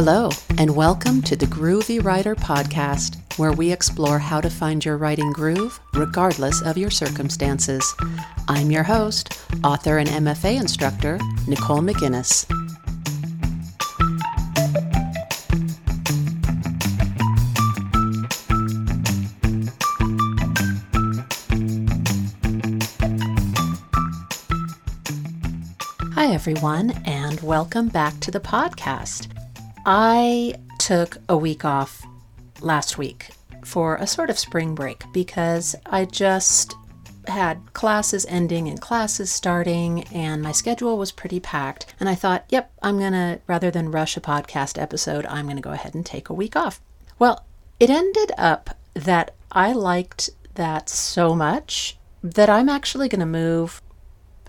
Hello, and welcome to the Groovy Writer Podcast, where we explore how to find your writing groove regardless of your circumstances. I'm your host, author and MFA instructor, Nicole McInnes. Hi, everyone, and welcome back to the podcast. I took a week off last week for a sort of spring break because I just had classes ending and classes starting, and my schedule was pretty packed. And I thought, yep, I'm gonna, rather than rush a podcast episode, I'm gonna go ahead and take a week off. Well, it ended up that I liked that so much that I'm actually gonna move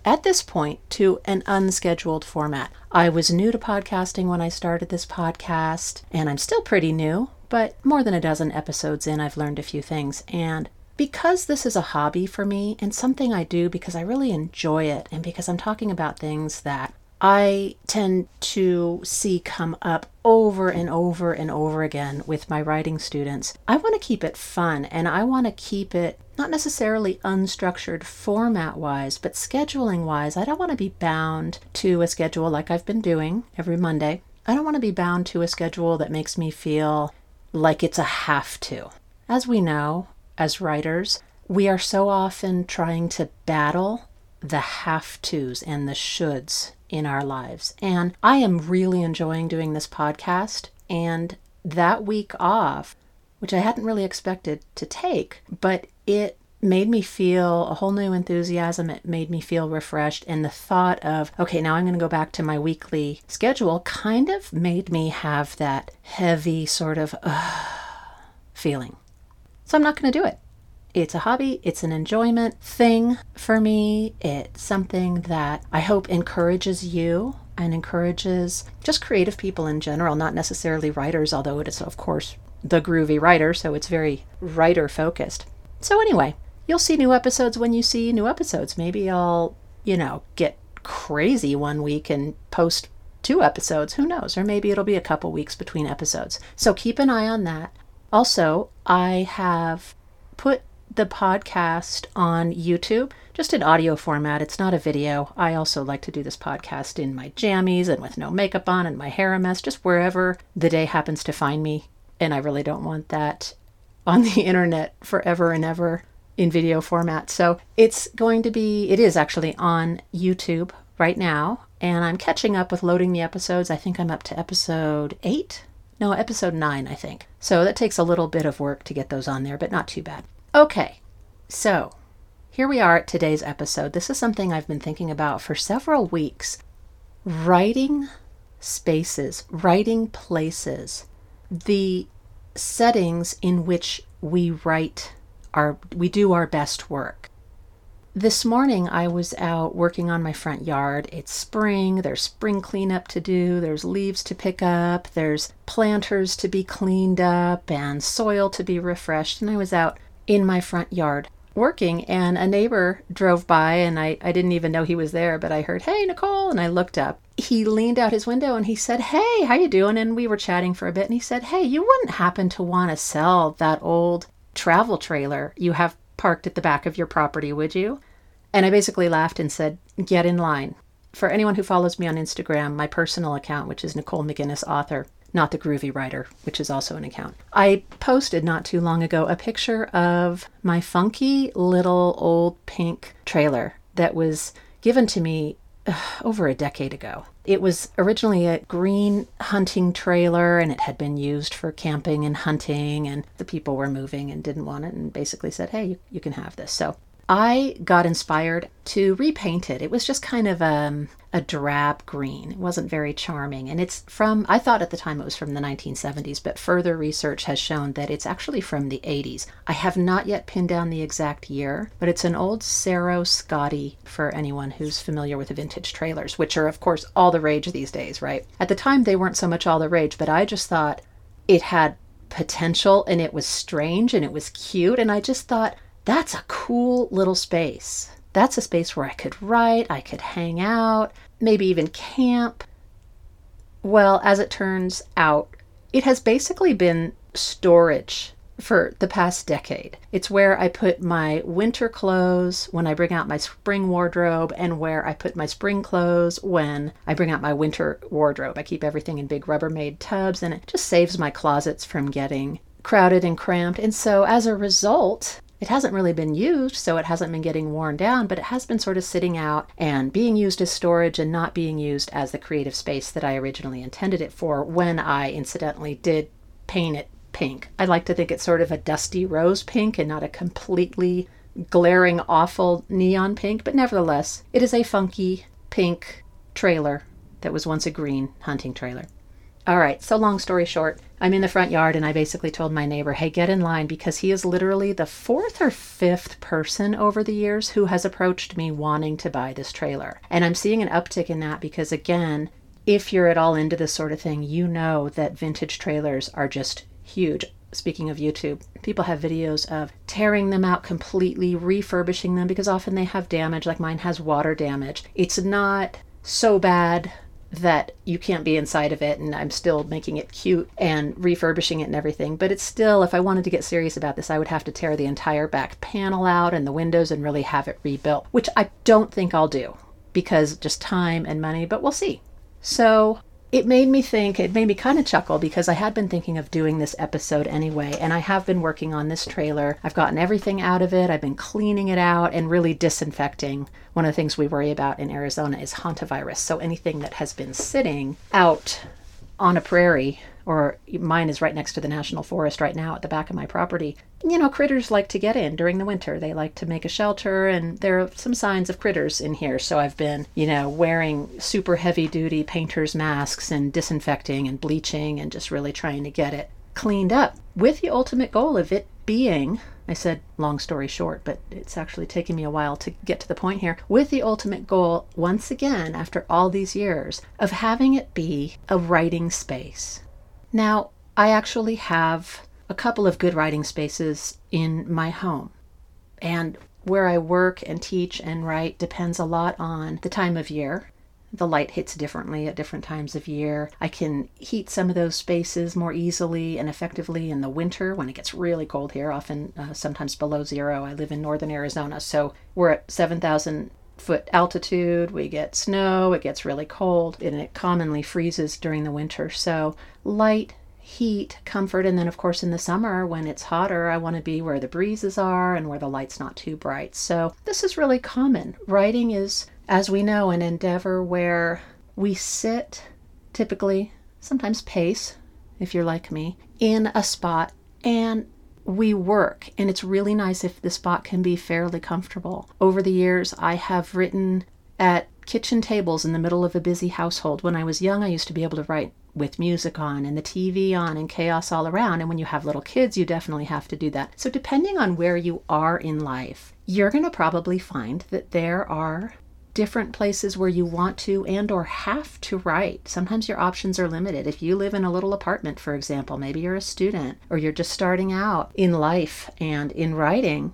at this point to an unscheduled format. I was new to podcasting when I started this podcast, and I'm still pretty new, but more than a dozen episodes in, I've learned a few things. And because this is a hobby for me and something I do because I really enjoy it, and because I'm talking about things that I tend to see come up over and over and over again with my writing students. I want to keep it fun and I want to keep it not necessarily unstructured format wise, but scheduling wise. I don't want to be bound to a schedule like I've been doing every Monday. I don't want to be bound to a schedule that makes me feel like it's a have to. As we know, as writers, we are so often trying to battle the have tos and the shoulds in our lives. And I am really enjoying doing this podcast. And that week off, which I hadn't really expected to take, but it made me feel a whole new enthusiasm. It made me feel refreshed. And the thought of, okay, now I'm going to go back to my weekly schedule kind of made me have that heavy sort of uh, feeling. So I'm not going to do it. It's a hobby, it's an enjoyment thing for me. It's something that I hope encourages you and encourages just creative people in general, not necessarily writers, although it is, of course, the groovy writer, so it's very writer focused. So, anyway, you'll see new episodes when you see new episodes. Maybe I'll, you know, get crazy one week and post two episodes. Who knows? Or maybe it'll be a couple weeks between episodes. So, keep an eye on that. Also, I have put the podcast on YouTube, just in audio format. It's not a video. I also like to do this podcast in my jammies and with no makeup on and my hair a mess, just wherever the day happens to find me. And I really don't want that on the internet forever and ever in video format. So it's going to be, it is actually on YouTube right now. And I'm catching up with loading the episodes. I think I'm up to episode eight. No, episode nine, I think. So that takes a little bit of work to get those on there, but not too bad. Okay, so here we are at today's episode. This is something I've been thinking about for several weeks. Writing spaces, writing places, the settings in which we write our we do our best work. This morning I was out working on my front yard. It's spring, there's spring cleanup to do, there's leaves to pick up, there's planters to be cleaned up and soil to be refreshed, and I was out in my front yard working and a neighbor drove by and I, I didn't even know he was there but i heard hey nicole and i looked up. He leaned out his window and he said hey how you doing? And we were chatting for a bit and he said hey you wouldn't happen to want to sell that old travel trailer you have parked at the back of your property would you? And i basically laughed and said get in line. For anyone who follows me on instagram my personal account which is nicole mcinnes author not the Groovy Writer, which is also an account. I posted not too long ago a picture of my funky little old pink trailer that was given to me uh, over a decade ago. It was originally a green hunting trailer and it had been used for camping and hunting, and the people were moving and didn't want it and basically said, Hey, you, you can have this. So I got inspired to repaint it. It was just kind of um, a drab green. It wasn't very charming. And it's from, I thought at the time it was from the 1970s, but further research has shown that it's actually from the 80s. I have not yet pinned down the exact year, but it's an old Serro Scotty for anyone who's familiar with the vintage trailers, which are, of course, all the rage these days, right? At the time, they weren't so much all the rage, but I just thought it had potential and it was strange and it was cute. And I just thought, that's a cool little space. That's a space where I could write, I could hang out, maybe even camp. Well, as it turns out, it has basically been storage for the past decade. It's where I put my winter clothes when I bring out my spring wardrobe, and where I put my spring clothes when I bring out my winter wardrobe. I keep everything in big Rubbermaid tubs, and it just saves my closets from getting crowded and cramped. And so, as a result, it hasn't really been used, so it hasn't been getting worn down, but it has been sort of sitting out and being used as storage and not being used as the creative space that I originally intended it for when I incidentally did paint it pink. I like to think it's sort of a dusty rose pink and not a completely glaring, awful neon pink, but nevertheless, it is a funky pink trailer that was once a green hunting trailer. All right, so long story short, I'm in the front yard and I basically told my neighbor, hey, get in line because he is literally the fourth or fifth person over the years who has approached me wanting to buy this trailer. And I'm seeing an uptick in that because, again, if you're at all into this sort of thing, you know that vintage trailers are just huge. Speaking of YouTube, people have videos of tearing them out completely, refurbishing them because often they have damage, like mine has water damage. It's not so bad that you can't be inside of it and I'm still making it cute and refurbishing it and everything. But it's still, if I wanted to get serious about this, I would have to tear the entire back panel out and the windows and really have it rebuilt, which I don't think I'll do because just time and money, but we'll see. So it made me think, it made me kind of chuckle because I had been thinking of doing this episode anyway, and I have been working on this trailer. I've gotten everything out of it, I've been cleaning it out and really disinfecting. One of the things we worry about in Arizona is hantavirus. So anything that has been sitting out on a prairie or mine is right next to the national forest right now at the back of my property. You know, critters like to get in during the winter. They like to make a shelter, and there are some signs of critters in here. So I've been, you know, wearing super heavy duty painter's masks and disinfecting and bleaching and just really trying to get it cleaned up with the ultimate goal of it being I said long story short, but it's actually taken me a while to get to the point here, with the ultimate goal, once again, after all these years, of having it be a writing space. Now, I actually have a couple of good writing spaces in my home. And where I work and teach and write depends a lot on the time of year. The light hits differently at different times of year. I can heat some of those spaces more easily and effectively in the winter when it gets really cold here, often uh, sometimes below zero. I live in northern Arizona, so we're at 7,000 foot altitude, we get snow, it gets really cold, and it commonly freezes during the winter. So, light, heat, comfort, and then, of course, in the summer when it's hotter, I want to be where the breezes are and where the light's not too bright. So, this is really common. Writing is, as we know, an endeavor where we sit, typically, sometimes pace, if you're like me, in a spot and we work, and it's really nice if the spot can be fairly comfortable. Over the years, I have written at kitchen tables in the middle of a busy household. When I was young, I used to be able to write with music on and the TV on and chaos all around. And when you have little kids, you definitely have to do that. So, depending on where you are in life, you're going to probably find that there are different places where you want to and or have to write. Sometimes your options are limited. If you live in a little apartment, for example, maybe you're a student or you're just starting out in life and in writing,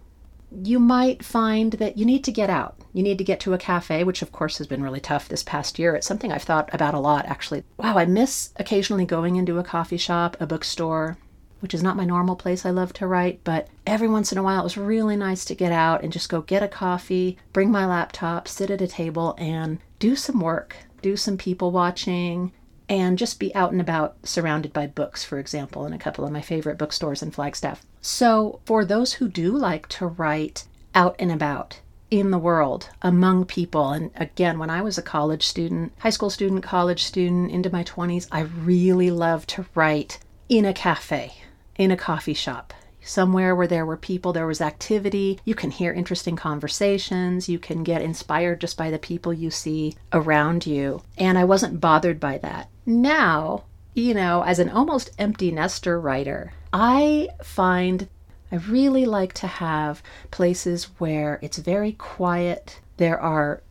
you might find that you need to get out. You need to get to a cafe, which of course has been really tough this past year. It's something I've thought about a lot actually. Wow, I miss occasionally going into a coffee shop, a bookstore, which is not my normal place I love to write, but every once in a while it was really nice to get out and just go get a coffee, bring my laptop, sit at a table, and do some work, do some people watching, and just be out and about surrounded by books, for example, in a couple of my favorite bookstores in Flagstaff. So, for those who do like to write out and about, in the world among people. And again, when I was a college student, high school student, college student, into my 20s, I really loved to write in a cafe in a coffee shop, somewhere where there were people, there was activity. You can hear interesting conversations. You can get inspired just by the people you see around you. And I wasn't bothered by that. Now, you know, as an almost empty nester writer, I find I really like to have places where it's very quiet. There are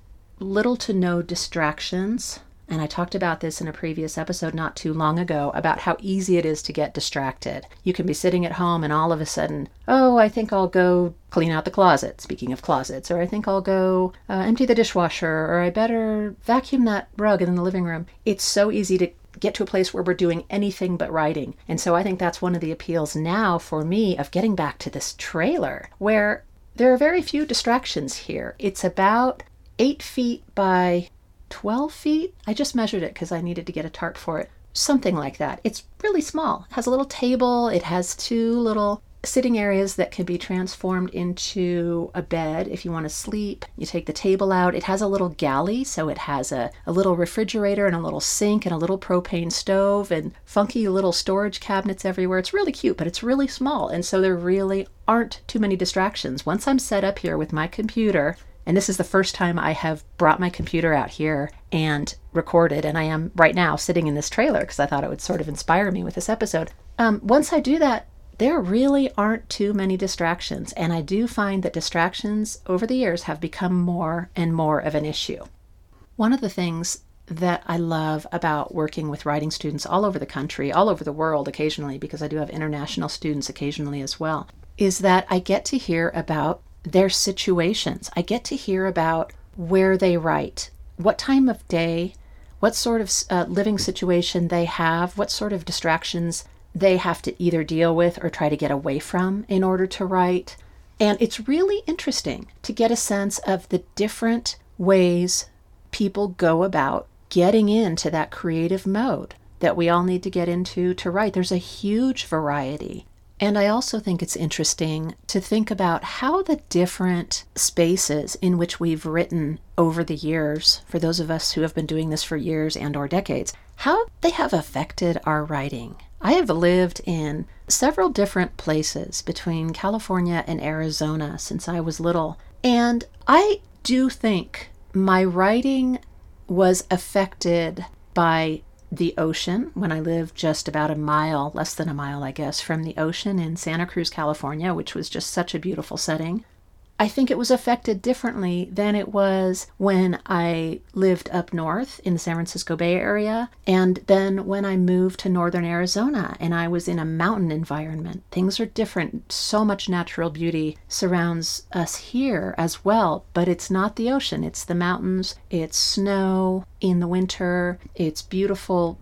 little to no distractions. And I talked about this in a previous episode not too long ago about how easy it is to get distracted. You can be sitting at home and all of a sudden, oh, I think I'll go clean out the closet, speaking of closets, or I think I'll go uh, empty the dishwasher, or I better vacuum that rug in the living room. It's so easy to get to a place where we're doing anything but writing. And so I think that's one of the appeals now for me of getting back to this trailer where there are very few distractions here. It's about eight feet by 12 feet. I just measured it because I needed to get a tarp for it. Something like that. It's really small. It has a little table, it has two little sitting areas that can be transformed into a bed if you want to sleep. You take the table out. It has a little galley, so it has a, a little refrigerator and a little sink and a little propane stove and funky little storage cabinets everywhere. It's really cute, but it's really small. And so there really aren't too many distractions. Once I'm set up here with my computer, and this is the first time I have brought my computer out here and recorded, and I am right now sitting in this trailer because I thought it would sort of inspire me with this episode. Um, once I do that, there really aren't too many distractions, and I do find that distractions over the years have become more and more of an issue. One of the things that I love about working with writing students all over the country, all over the world occasionally, because I do have international students occasionally as well, is that I get to hear about their situations. I get to hear about where they write, what time of day, what sort of uh, living situation they have, what sort of distractions they have to either deal with or try to get away from in order to write. And it's really interesting to get a sense of the different ways people go about getting into that creative mode that we all need to get into to write. There's a huge variety. And I also think it's interesting to think about how the different spaces in which we've written over the years, for those of us who have been doing this for years and or decades, how they have affected our writing. I have lived in several different places between California and Arizona since I was little. And I do think my writing was affected by the ocean when I lived just about a mile, less than a mile, I guess, from the ocean in Santa Cruz, California, which was just such a beautiful setting. I think it was affected differently than it was when I lived up north in the San Francisco Bay Area, and then when I moved to northern Arizona and I was in a mountain environment. Things are different. So much natural beauty surrounds us here as well, but it's not the ocean, it's the mountains, it's snow in the winter, it's beautiful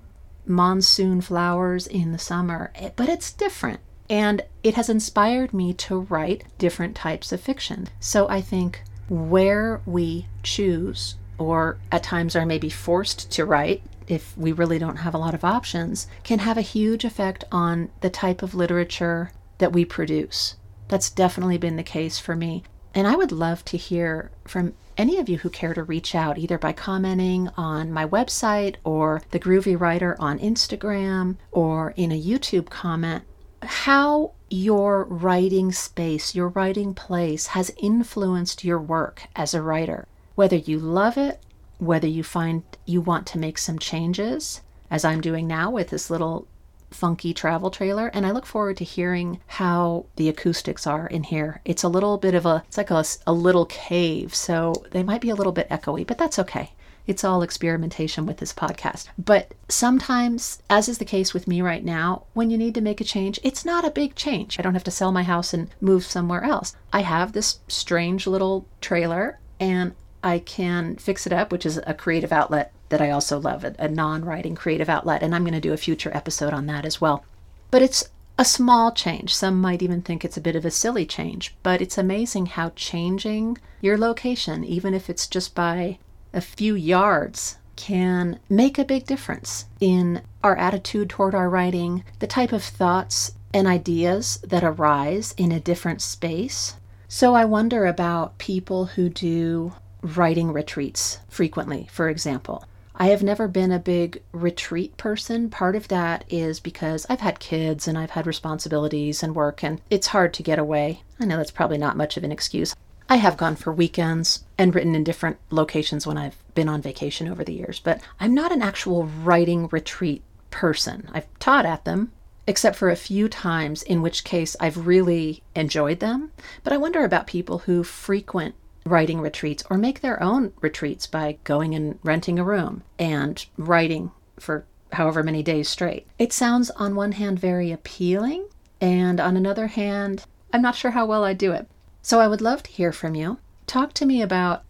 monsoon flowers in the summer, eh, but it's different. And it has inspired me to write different types of fiction. So I think where we choose, or at times are maybe forced to write, if we really don't have a lot of options, can have a huge effect on the type of literature that we produce. That's definitely been the case for me. And I would love to hear from any of you who care to reach out, either by commenting on my website or the Groovy Writer on Instagram or in a YouTube comment, how your writing space, your writing place has influenced your work as a writer. Whether you love it, whether you find you want to make some changes, as I'm doing now with this little funky travel trailer and i look forward to hearing how the acoustics are in here it's a little bit of a it's like a, a little cave so they might be a little bit echoey but that's okay it's all experimentation with this podcast. But sometimes, as is the case with me right now, when you need to make a change, it's not a big change. I don't have to sell my house and move somewhere else. I have this strange little trailer and I can fix it up, which is a creative outlet that I also love, a, a non writing creative outlet. And I'm going to do a future episode on that as well. But it's a small change. Some might even think it's a bit of a silly change, but it's amazing how changing your location, even if it's just by a few yards can make a big difference in our attitude toward our writing, the type of thoughts and ideas that arise in a different space. So I wonder about people who do writing retreats frequently, for example. I have never been a big retreat person. Part of that is because I've had kids and I've had responsibilities and work, and it's hard to get away. I know that's probably not much of an excuse. I have gone for weekends and written in different locations when I've been on vacation over the years, but I'm not an actual writing retreat person. I've taught at them, except for a few times, in which case I've really enjoyed them. But I wonder about people who frequent writing retreats or make their own retreats by going and renting a room and writing for however many days straight. It sounds, on one hand, very appealing, and on another hand, I'm not sure how well I do it. So I would love to hear from you. Talk to me about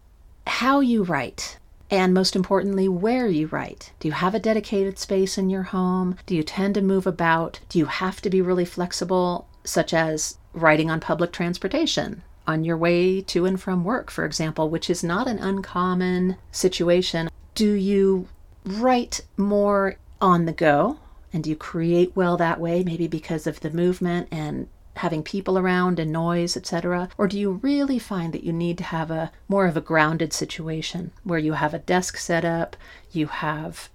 how you write And most importantly, where you write. Do you have a dedicated space in your home? Do you tend to move about? Do you have to be really flexible, such as writing on public transportation? On your way to and from work, for example, which is not an uncommon situation. Do you write more on the go? And do you create well that way, maybe because of the movement and having people around and noise, etc.? Or do you really find that you need to have a more of a grounded situation where you have a desk set up, you have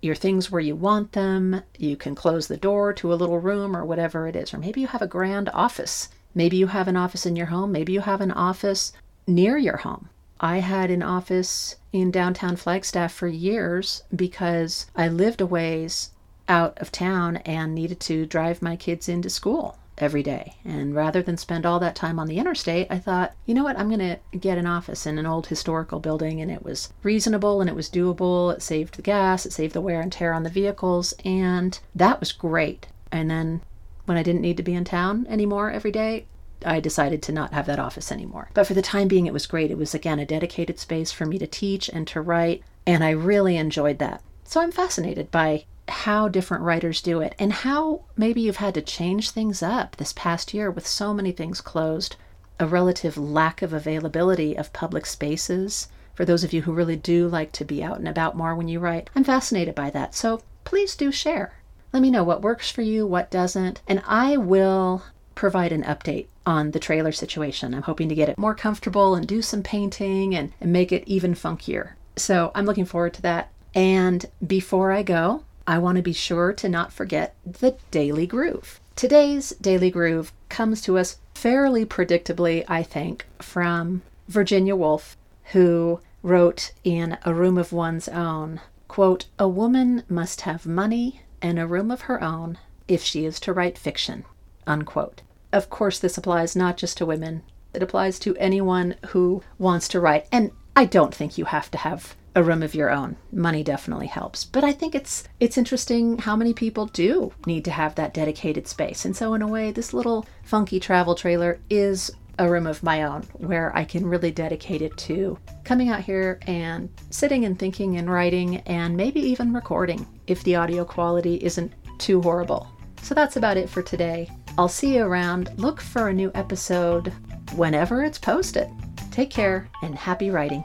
your things where you want them, you can close the door to a little room or whatever it is, or maybe you have a grand office. Maybe you have an office in your home, maybe you have an office near your home. I had an office in downtown Flagstaff for years because I lived a ways out of town and needed to drive my kids into school every day. And rather than spend all that time on the interstate, I thought, you know what, I'm going to get an office in an old historical building. And it was reasonable and it was doable. It saved the gas, it saved the wear and tear on the vehicles. And that was great. And then when I didn't need to be in town anymore every day, I decided to not have that office anymore. But for the time being, it was great. It was, again, a dedicated space for me to teach and to write. And I really enjoyed that. So I'm fascinated by how different writers do it and how maybe you've had to change things up this past year with so many things closed, a relative lack of availability of public spaces. For those of you who really do like to be out and about more when you write, I'm fascinated by that. So please do share. Let me know what works for you, what doesn't, and I will provide an update on the trailer situation. I'm hoping to get it more comfortable and do some painting and, and make it even funkier. So I'm looking forward to that. And before I go, I want to be sure to not forget the Daily Groove. Today's Daily Groove comes to us fairly predictably, I think, from Virginia Woolf, who wrote in A Room of One's Own, quote, "A woman must have money and a room of her own if she is to write fiction." Unquote. Of course, this applies not just to women. It applies to anyone who wants to write. And I don't think you have to have a room of your own. Money definitely helps. But I think it's it's interesting how many people do need to have that dedicated space. And so in a way this little funky travel trailer is a room of my own where I can really dedicate it to coming out here and sitting and thinking and writing and maybe even recording if the audio quality isn't too horrible. So that's about it for today. I'll see you around. Look for a new episode whenever it's posted. Take care and happy writing.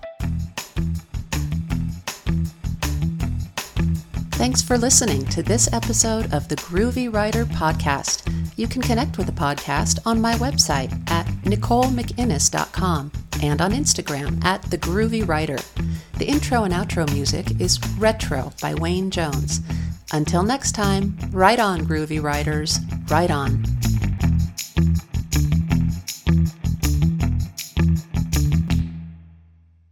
Thanks for listening to this episode of the Groovy Writer Podcast. You can connect with the podcast on my website at nicolemcinnes.com and on Instagram at the Groovy Writer. The intro and outro music is Retro by Wayne Jones. Until next time, write on, Groovy Writers, write on.